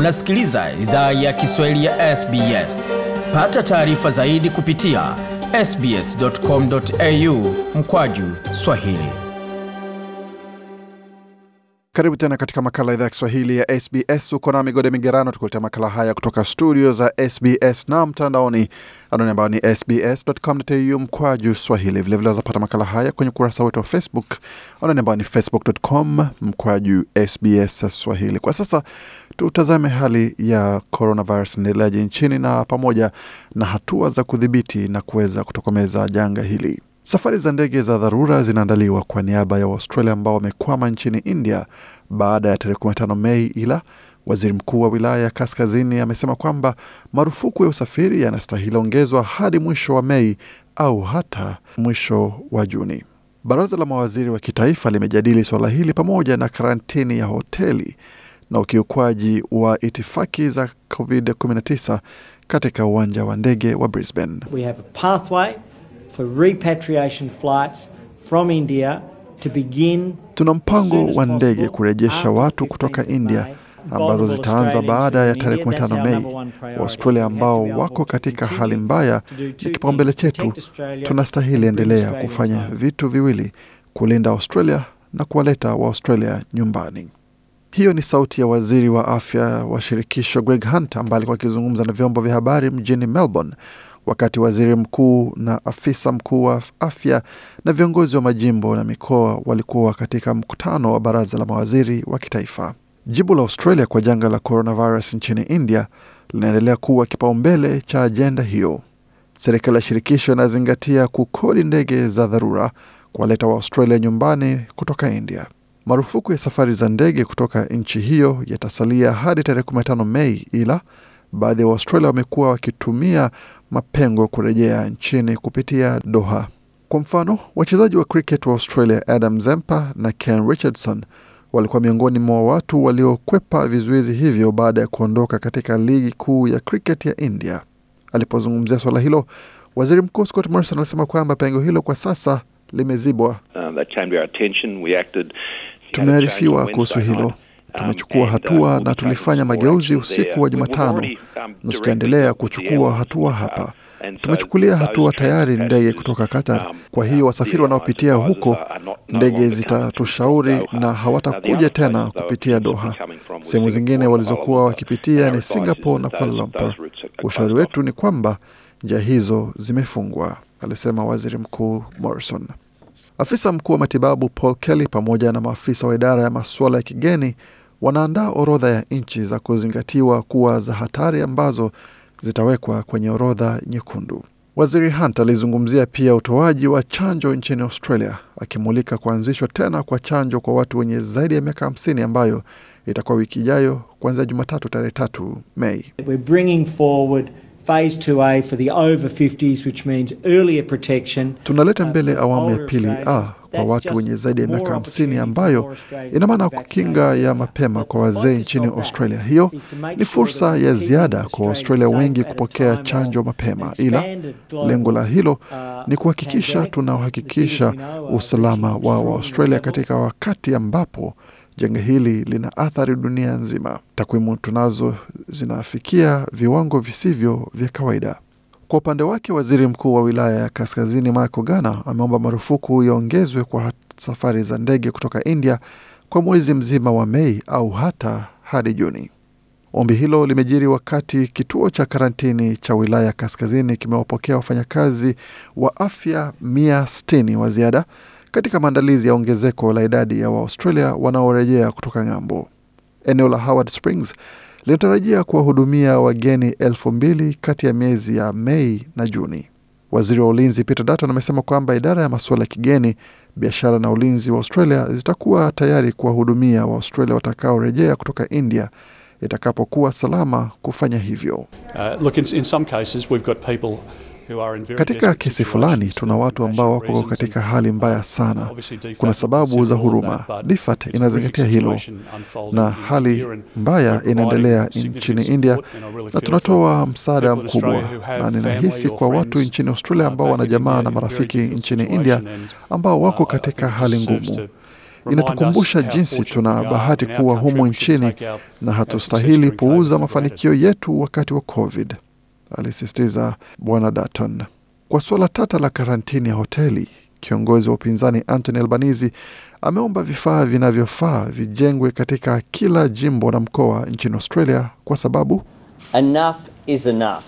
Unasikiliza idhaa ya Kiswahili ya SBS. Pata taarifa zaidi kupitia sbs.com.au mkwaju swahili. Karibu tena katika makala idhaa ya Kiswahili ya SBS. Uko na Migode Migerano tukuletea makala haya kutoka studio za SBS na mtandaoni, anwani ambayo ni sbs.com.au mkwaju swahili. Vilevile wazapata makala haya kwenye ukurasa wetu wa Facebook, anwani ambayo ni facebook.com mkwaju SBS swahili. Kwa sasa tutazame hali ya coronavirus inaendeleaje nchini na pamoja na hatua za kudhibiti na kuweza kutokomeza janga hili. Safari za ndege za dharura zinaandaliwa kwa niaba ya Waustralia ambao wamekwama nchini India baada ya tarehe 15 Mei, ila waziri mkuu wa wilaya ya kaskazini amesema kwamba marufuku ya usafiri yanastahili ongezwa hadi mwisho wa Mei au hata mwisho wa Juni. Baraza la mawaziri wa kitaifa limejadili suala hili pamoja na karantini ya hoteli na ukiukwaji wa itifaki za COVID-19 katika uwanja wa ndege wa Brisbane. We have a pathway for repatriation flights from India to begin Tuna mpango wa ndege kurejesha watu kutoka India ambazo zitaanza baada ya tarehe 15 Mei. Waustralia ambao wako katika hali mbaya ni kipaumbele chetu. Tunastahili endelea kufanya vitu viwili: kulinda Australia na kuwaleta Waaustralia nyumbani. Hiyo ni sauti ya waziri wa afya wa shirikisho Greg Hunt ambaye alikuwa akizungumza na vyombo vya habari mjini Melbourne wakati waziri mkuu na afisa mkuu wa afya na viongozi wa majimbo na mikoa walikuwa katika mkutano wa baraza la mawaziri wa kitaifa. Jibu la Australia kwa janga la coronavirus nchini India linaendelea kuwa kipaumbele cha ajenda hiyo. Serikali ya shirikisho inazingatia kukodi ndege za dharura kuwaleta Waaustralia nyumbani kutoka India. Marufuku ya safari za ndege kutoka nchi hiyo yatasalia hadi tarehe 15 Mei, ila baadhi ya Waustralia wamekuwa wakitumia mapengo kurejea nchini kupitia Doha. Kwa mfano, wachezaji wa cricket wa Australia Adam Zampa na Ken Richardson walikuwa miongoni mwa watu waliokwepa vizuizi hivyo baada ya kuondoka katika ligi kuu ya cricket ya India. Alipozungumzia swala hilo, waziri mkuu Scott Morrison alisema kwamba pengo hilo kwa sasa limezibwa. Um, Tumearifiwa kuhusu hilo, tumechukua hatua na tulifanya mageuzi usiku wa Jumatano na tutaendelea kuchukua hatua hapa. Tumechukulia hatua tayari ndege kutoka Qatar. Kwa hiyo wasafiri wanaopitia huko, ndege zitatushauri na hawatakuja tena kupitia Doha. Sehemu zingine walizokuwa wakipitia ni Singapore na Kuala Lumpur. Ushauri wetu ni kwamba njia hizo zimefungwa, alisema waziri mkuu Morrison. Afisa mkuu wa matibabu Paul Kelly pamoja na maafisa wa idara ya masuala ya kigeni wanaandaa orodha ya nchi za kuzingatiwa kuwa za hatari ambazo zitawekwa kwenye orodha nyekundu. Waziri Hunt alizungumzia pia utoaji wa chanjo nchini Australia, akimulika kuanzishwa tena kwa chanjo kwa watu wenye zaidi ya miaka 50 ambayo itakuwa wiki ijayo kuanzia Jumatatu tarehe tatu Mei. Phase 2A for the over 50s which means earlier protection. Tunaleta mbele awamu ya pili a kwa watu wenye zaidi ya miaka 50 ambayo ina maana kukinga ya mapema kwa wazee nchini Australia. Hiyo ni fursa ya ziada kwa Waustralia wengi kupokea chanjo mapema, ila lengo la hilo ni kuhakikisha tunahakikisha usalama wa Waaustralia katika wakati ambapo janga hili lina athari dunia nzima. Takwimu tunazo zinafikia viwango visivyo vya kawaida. Kwa upande wake, waziri mkuu wa wilaya ya kaskazini Michael Gana ameomba marufuku iongezwe kwa safari za ndege kutoka India kwa mwezi mzima wa Mei au hata hadi Juni. Ombi hilo limejiri wakati kituo cha karantini cha wilaya ya kaskazini kimewapokea wafanyakazi wa afya mia sitini wa ziada katika maandalizi ya ongezeko la idadi ya Waaustralia wanaorejea kutoka ng'ambo. Eneo la Howard Springs linatarajia kuwahudumia wageni elfu mbili kati ya miezi ya Mei na Juni. Waziri wa ulinzi Peter Dutton amesema kwamba idara ya masuala ya kigeni, biashara na ulinzi wa Australia zitakuwa tayari kuwahudumia Waaustralia watakaorejea kutoka India itakapokuwa salama kufanya hivyo. Uh, look, in, in some cases we've got people Katika kesi fulani tuna watu ambao wako katika hali mbaya sana. Kuna sababu za huruma. DFAT inazingatia hilo, na hali mbaya inaendelea nchini India, na tunatoa msaada mkubwa, na ninahisi kwa watu nchini Australia ambao wana jamaa na marafiki nchini India ambao wako uh, I katika hali ngumu. inatukumbusha jinsi tuna bahati kuwa humu nchini na hatustahili puuza mafanikio yetu wakati wa COVID, alisisitiza Bwana Dutton. Kwa suala tata la karantini ya hoteli, kiongozi wa upinzani Anthony Albanese ameomba vifaa vinavyofaa vijengwe katika kila jimbo na mkoa nchini Australia kwa sababu Enough is enough.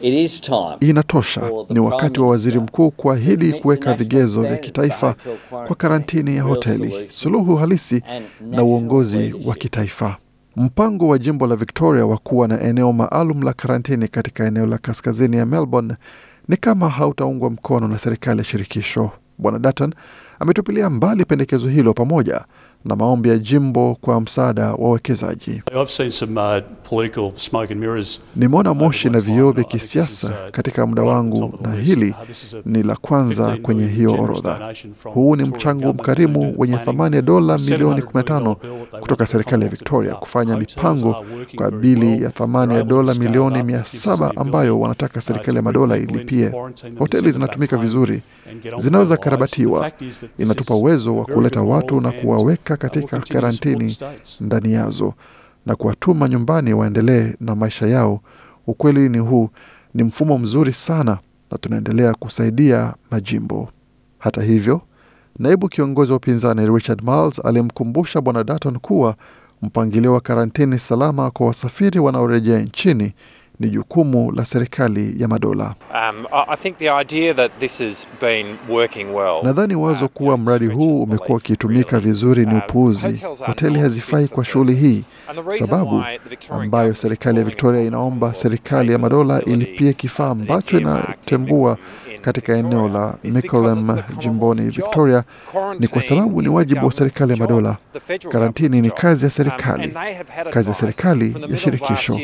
It is time. inatosha. Ni wakati wa waziri mkuu kuahidi kuweka vigezo vya kitaifa kwa karantini ya hoteli, suluhu halisi na uongozi wa kitaifa. Mpango wa jimbo la Victoria wa kuwa na eneo maalum la karantini katika eneo la kaskazini ya Melbourne ni kama hautaungwa mkono na serikali ya shirikisho. Bwana Dutton ametupilia mbali pendekezo hilo pamoja na maombi ya jimbo kwa msaada wa wawekezaji. Uh. Nimeona moshi na vioo vya kisiasa katika muda wangu, na hili ni la kwanza kwenye hiyo orodha. Huu ni mchango mkarimu wenye thamani ya dola milioni 15 kutoka serikali ya Victoria kufanya mipango kwa bili ya thamani ya dola milioni 700 ambayo wanataka serikali ya madola ilipie. Hoteli zinatumika vizuri, zinaweza karabatiwa, inatupa uwezo wa kuleta watu na kuwaweka katika karantini ndani yazo na kuwatuma nyumbani waendelee na maisha yao. Ukweli ni huu, ni mfumo mzuri sana na tunaendelea kusaidia majimbo. Hata hivyo, naibu kiongozi wa upinzani Richard Marles alimkumbusha Bwana Dutton kuwa mpangilio wa karantini salama kwa wasafiri wanaorejea nchini ni jukumu la serikali ya madola. Um, I I think the idea that this has been working well. Nadhani wazo kuwa mradi huu umekuwa ukitumika vizuri ni upuuzi. Hoteli hazifai kwa shughuli hii, sababu ambayo serikali ya Victoria inaomba serikali ya madola ilipie kifaa ambacho inatembua katika eneo la Mickleham jimboni Victoria ni kwa sababu ni wajibu wa serikali ya madola. Karantini ni kazi ya serikali, kazi ya serikali ya shirikisho.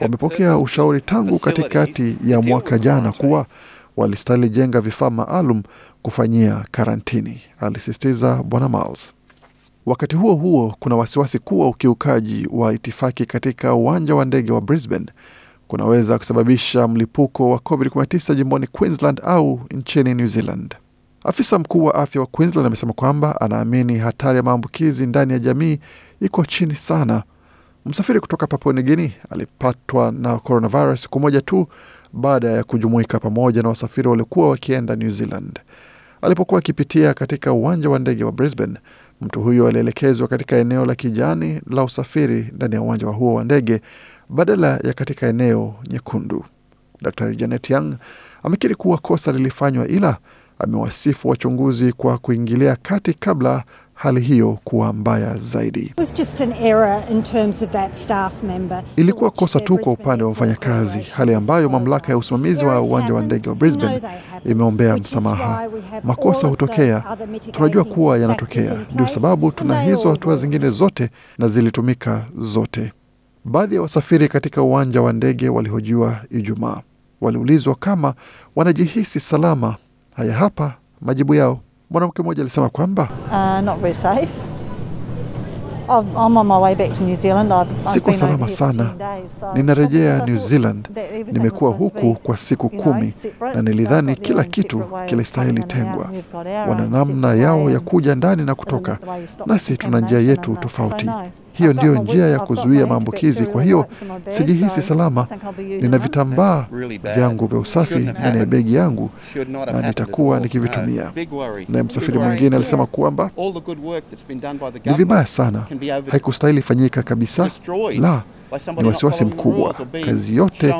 Wamepokea ushauri tangu katikati ya mwaka jana kuwa walistahili jenga vifaa maalum kufanyia karantini, alisisitiza Bwana Miles. Wakati huo huo, kuna wasiwasi kuwa ukiukaji wa itifaki katika uwanja wa ndege wa Brisbane kunaweza kusababisha mlipuko wa COVID-19 jimboni Queensland au nchini New Zealand. Afisa mkuu wa afya wa Queensland amesema kwamba anaamini hatari ya maambukizi ndani ya jamii iko chini sana. Msafiri kutoka Papua Guinea alipatwa na coronavirus siku moja tu baada ya kujumuika pamoja na wasafiri waliokuwa wakienda New Zealand. Alipokuwa akipitia katika uwanja wa ndege wa Brisbane, mtu huyo alielekezwa katika eneo la kijani la usafiri ndani ya uwanja wa huo wa ndege badala ya katika eneo nyekundu. Dr Janet Young amekiri kuwa kosa lilifanywa, ila amewasifu wachunguzi kwa kuingilia kati kabla hali hiyo kuwa mbaya zaidi. It was just an error in terms of that staff member. Ilikuwa kosa tu kwa upande wa mfanyakazi, hali ambayo mamlaka ya usimamizi wa uwanja wa ndege wa Brisbane imeombea msamaha. Makosa hutokea, tunajua kuwa yanatokea, ndio sababu tuna hizo hatua zingine zote na zilitumika zote. Baadhi ya wasafiri katika uwanja wa ndege walihojiwa Ijumaa, waliulizwa kama wanajihisi salama. Haya hapa majibu yao. Mwanamke mmoja alisema kwamba Uh, not very safe. I'm I'm on my way back to New Zealand. I've, I've Siko salama sana. 10 days, so ninarejea New Zealand. Nimekuwa huku kwa siku kumi na nilidhani kila kitu kilistahili tengwa. Wana namna yao ya kuja ndani na kutoka, nasi tuna njia yetu tofauti. Hiyo ndiyo njia ya kuzuia maambukizi. Kwa hiyo sijihisi salama. Nina vitambaa vyangu vya usafi ndani ya begi yangu Should not have na nitakuwa nikivitumia. Naye msafiri mwingine alisema kwamba All the good work that's been done by the ni vibaya sana, haikustahili fanyika kabisa. La, ni wasiwasi mkubwa. Kazi yote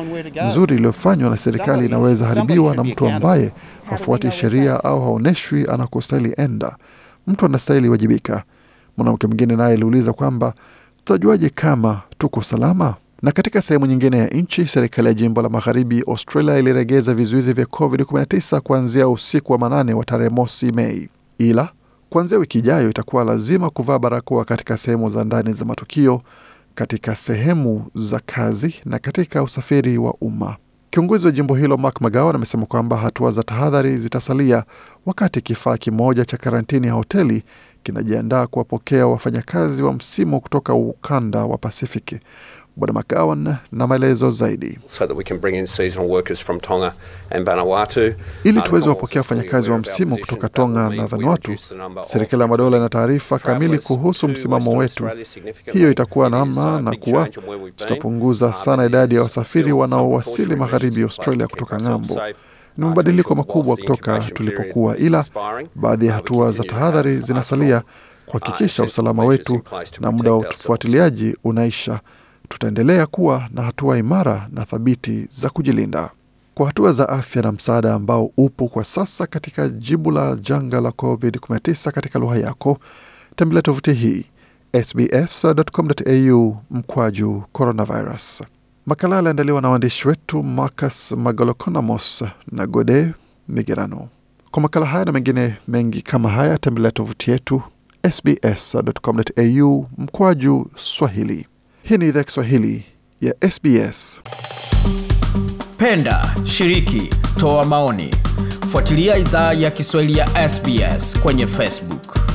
nzuri iliyofanywa na serikali inaweza haribiwa na mtu ambaye hafuati sheria au haoneshwi anakostahili enda. Mtu anastahili wajibika. Mwanamke mwingine naye aliuliza kwamba tutajuaje kama tuko salama? Na katika sehemu nyingine ya nchi, serikali ya jimbo la magharibi Australia iliregeza vizuizi vya COVID-19 kuanzia usiku wa manane wa tarehe mosi Mei, ila kuanzia wiki ijayo itakuwa lazima kuvaa barakoa katika sehemu za ndani za matukio, katika sehemu za kazi na katika usafiri wa umma. Kiongozi wa jimbo hilo Mark McGowan amesema kwamba hatua za tahadhari zitasalia wakati kifaa kimoja cha karantini ya hoteli kinajiandaa kuwapokea wafanyakazi wa msimu kutoka ukanda wa Pasifiki. Bwana McGowan na maelezo zaidi. so that we can bring in seasonal workers from Tonga and Vanuatu. Ili Uh, tuweze wapokea wafanyakazi wa msimu kutoka Tonga na Vanuatu, serikali ya madola ina taarifa kamili kuhusu msimamo wetu. Hiyo itakuwa It namna uh, na kuwa tutapunguza Uh, sana idadi ya wasafiri wanaowasili magharibi measures Australia kutoka ng'ambo. safe, Ni mabadiliko makubwa kutoka tulipokuwa, ila baadhi ya hatua za tahadhari zinasalia kuhakikisha uh, usalama wetu na muda wa ufuatiliaji unaisha. Tutaendelea kuwa na hatua imara na thabiti za kujilinda kwa hatua za afya na msaada ambao upo kwa sasa katika jibu la janga la COVID-19 katika lugha yako. Tembelea tovuti hii sbs.com.au mkwaju coronavirus. Makala aliandaliwa na waandishi wetu Marcus Magalokonamos na Gode Migerano. Kwa makala haya na mengine mengi kama haya, tembelea tovuti yetu sbs.com.au mkwaju Swahili. Hii ni idhaa Kiswahili ya SBS. Penda, shiriki, toa maoni. Fuatilia idhaa ya Kiswahili ya SBS kwenye Facebook.